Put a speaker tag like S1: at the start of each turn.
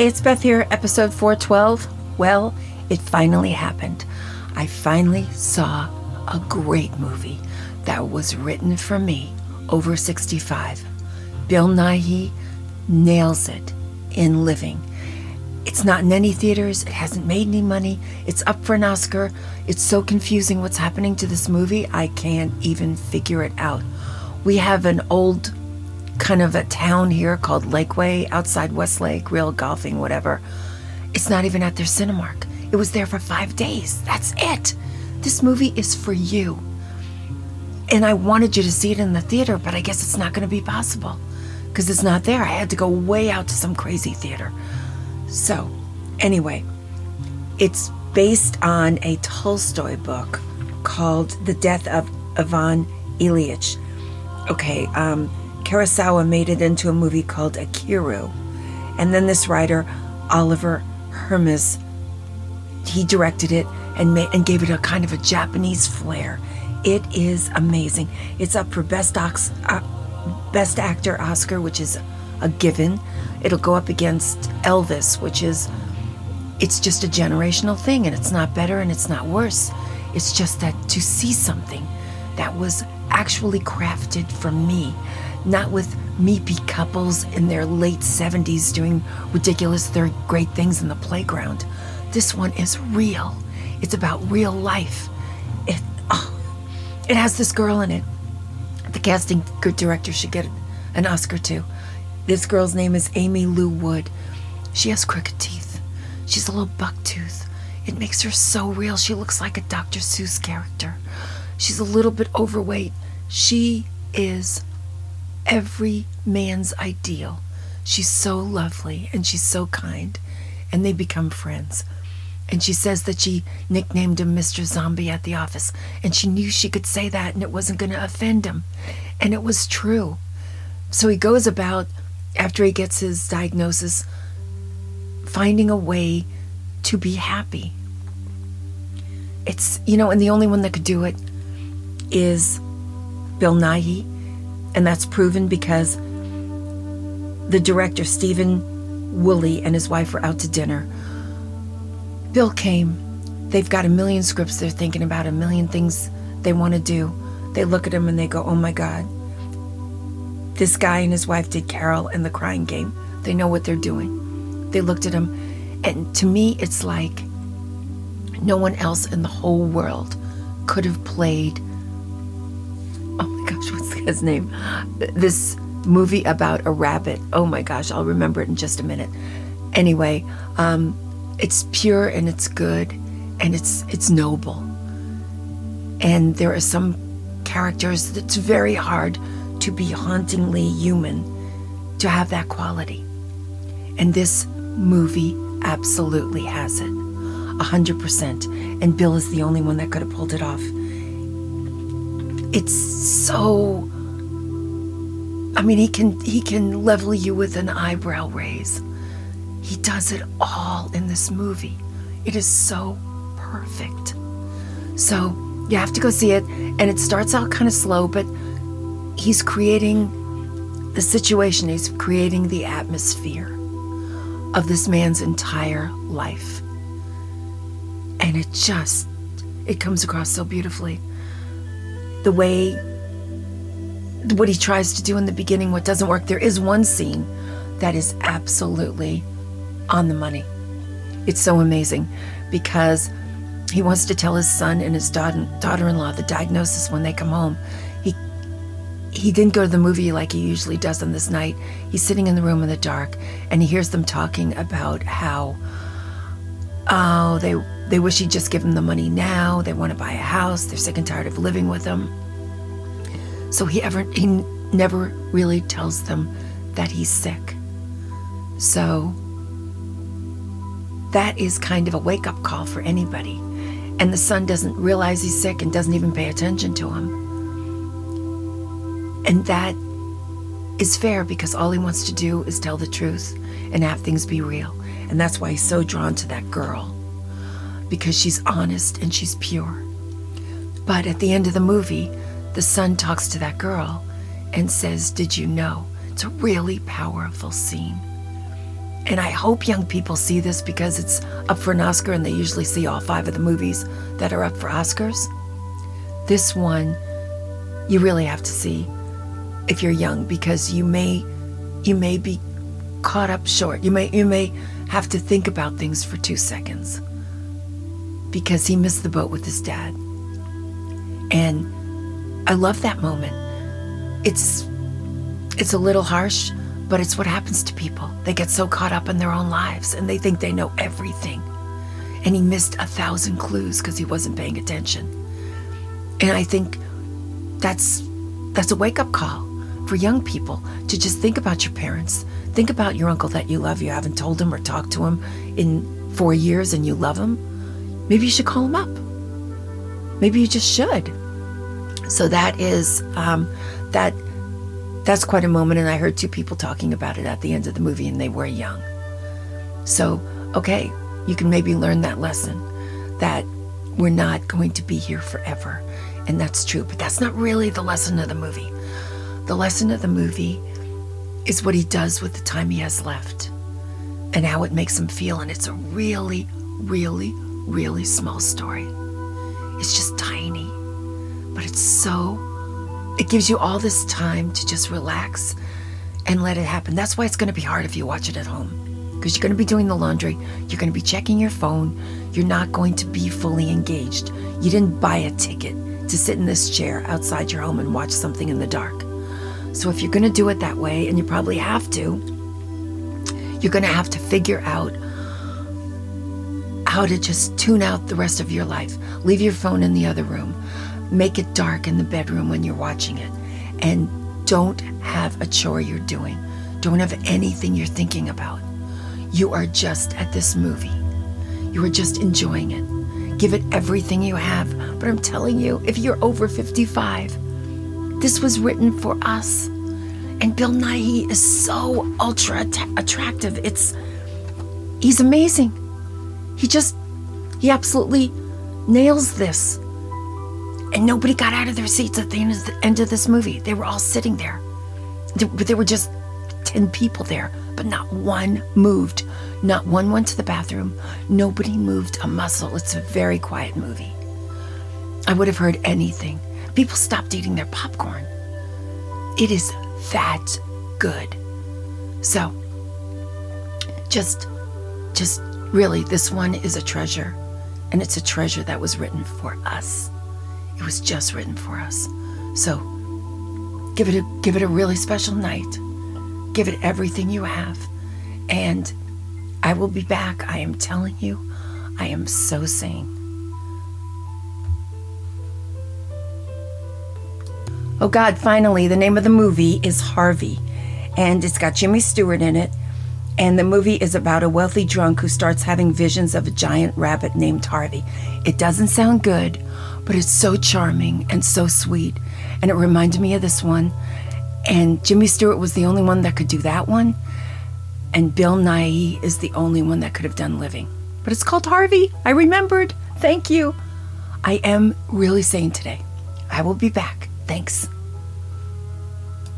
S1: Hey, it's Beth here, episode 412. Well, it finally happened. I finally saw a great movie that was written for me over 65. Bill Nighy nails it in Living. It's not in any theaters, it hasn't made any money, it's up for an Oscar. It's so confusing what's happening to this movie, I can't even figure it out. We have an old kind of a town here called Lakeway outside Westlake, real golfing, whatever. It's not even at their Cinemark. It was there for five days. That's it. This movie is for you. And I wanted you to see it in the theater, but I guess it's not going to be possible because it's not there. I had to go way out to some crazy theater. So, anyway, it's based on a Tolstoy book called The Death of Ivan Ilyich. Okay, um, Kurosawa made it into a movie called Ikiru. And then this writer, Oliver Hermes, he directed it and made, and gave it a kind of a Japanese flair. It is amazing. It's up for best ox, uh, best actor Oscar, which is a given. It'll go up against Elvis, which is it's just a generational thing and it's not better and it's not worse. It's just that to see something that was actually crafted for me, not with meepy couples in their late 70s doing ridiculous third grade things in the playground. This one is real. It's about real life. It, oh, it has this girl in it. The casting director should get an Oscar too. This girl's name is Amy Lou Wood. She has crooked teeth. She's a little buck tooth. It makes her so real. She looks like a Dr. Seuss character. She's a little bit overweight. She is every man's ideal. She's so lovely and she's so kind, and they become friends. And she says that she nicknamed him Mr. Zombie at the office, and she knew she could say that and it wasn't going to offend him. And it was true. So he goes about, after he gets his diagnosis, finding a way to be happy. It's, you know, and the only one that could do it is Bill Nighy, and that's proven because the director, Stephen Woolley, and his wife were out to dinner Bill came. They've got a million scripts they're thinking about, a million things they want to do. They look at him and they go, oh my God. This guy and his wife did Carol and the Crying Game. They know what they're doing. They looked at him, and to me, it's like no one else in the whole world could have played. His name? This movie about a rabbit. Oh my gosh, I'll remember it in just a minute. Anyway, um, it's pure and it's good and it's it's noble. And there are some characters that's very hard to be hauntingly human to have that quality. And this movie absolutely has it. A hundred percent. And Bill is the only one that could have pulled it off. It's so I mean he can he can level you with an eyebrow raise. He does it all in this movie. It is so perfect. So you have to go see it, and it starts out kind of slow, but he's creating the situation, he's creating the atmosphere of this man's entire life. And it just, it comes across so beautifully. The way, what he tries to do in the beginning, what doesn't work. There is one scene that is absolutely on the money. It's so amazing because he wants to tell his son and his daughter in law the diagnosis when they come home. He he didn't go to the movie like he usually does on this night. He's sitting in the room in the dark and he hears them talking about how oh they they wish he'd just give them the money now. They want to buy a house. They're sick and tired of living with him. So he ever he never really tells them that he's sick. So that is kind of a wake up call for anybody. And the son doesn't realize he's sick and doesn't even pay attention to him. And that is fair because all he wants to do is tell the truth and have things be real. And that's why he's so drawn to that girl because she's honest and she's pure. But at the end of the movie, the son talks to that girl and says, Did you know? It's a really powerful scene. and I hope young people see this because it's up for an Oscar and they usually see all five of the movies that are up for Oscars. This one you really have to see if you're young because you may you may be caught up short. You may you may have to think about things for 2 seconds because he missed the boat with his dad. And I love that moment. It's it's a little harsh, but it's what happens to people. They get so caught up in their own lives and they think they know everything. And he missed a thousand clues because he wasn't paying attention. And I think that's that's a wake-up call for young people to just think about your parents. Think about your uncle that you love. You haven't told him or talked to him in four years and you love him. Maybe you should call him up. Maybe you just should. So that is um, that that's quite a moment and i heard two people talking about it at the end of the movie and they were young. So okay you can maybe learn that lesson that we're not going to be here forever. And that's true but that's not really the lesson of the movie. The lesson of the movie is what he does with the time he has left and how it makes him feel and it's a really really really small story but it's so it gives you all this time to just relax and let it happen. That's why it's going to be hard if you watch it at home. Because you're going to be doing the laundry, you're going to be checking your phone, you're not going to be fully engaged. You didn't buy a ticket to sit in this chair outside your home and watch something in the dark. So if you're going to do it that way, and you probably have to, you're going to have to figure out how to just tune out the rest of your life. Leave your phone in the other room. Make it dark in the bedroom when you're watching it. And don't have a chore you're doing. Don't have anything you're thinking about. You are just at this movie. You are just enjoying it. Give it everything you have. But I'm telling you, if you're over 55, this was written for us. And Bill Nighy is so ultra attractive. It's he's amazing. He just he absolutely nails this. And nobody got out of their seats at the end of this movie. They were all sitting there. There were just 10 people there, but not one moved. Not one went to the bathroom. Nobody moved a muscle. It's a very quiet movie. I would have heard anything. People stopped eating their popcorn. It is that good. So, just, just really, this one is a treasure. And it's a treasure that was written for us. It was just written for us. So give it a give it a really special night. Give it everything you have. And I will be back. I am telling you, I am so sane. Oh God, finally, the name of the movie is Harvey. And it's got Jimmy Stewart in it. And the movie is about a wealthy drunk who starts having visions of a giant rabbit named Harvey. It doesn't sound good, but it's so charming and so sweet. And it reminded me of this one. And Jimmy Stewart was the only one that could do that one. And Bill Nighy is the only one that could have done Living. But it's called Harvey. I remembered. Thank you. I am really sane today. I will be back. Thanks.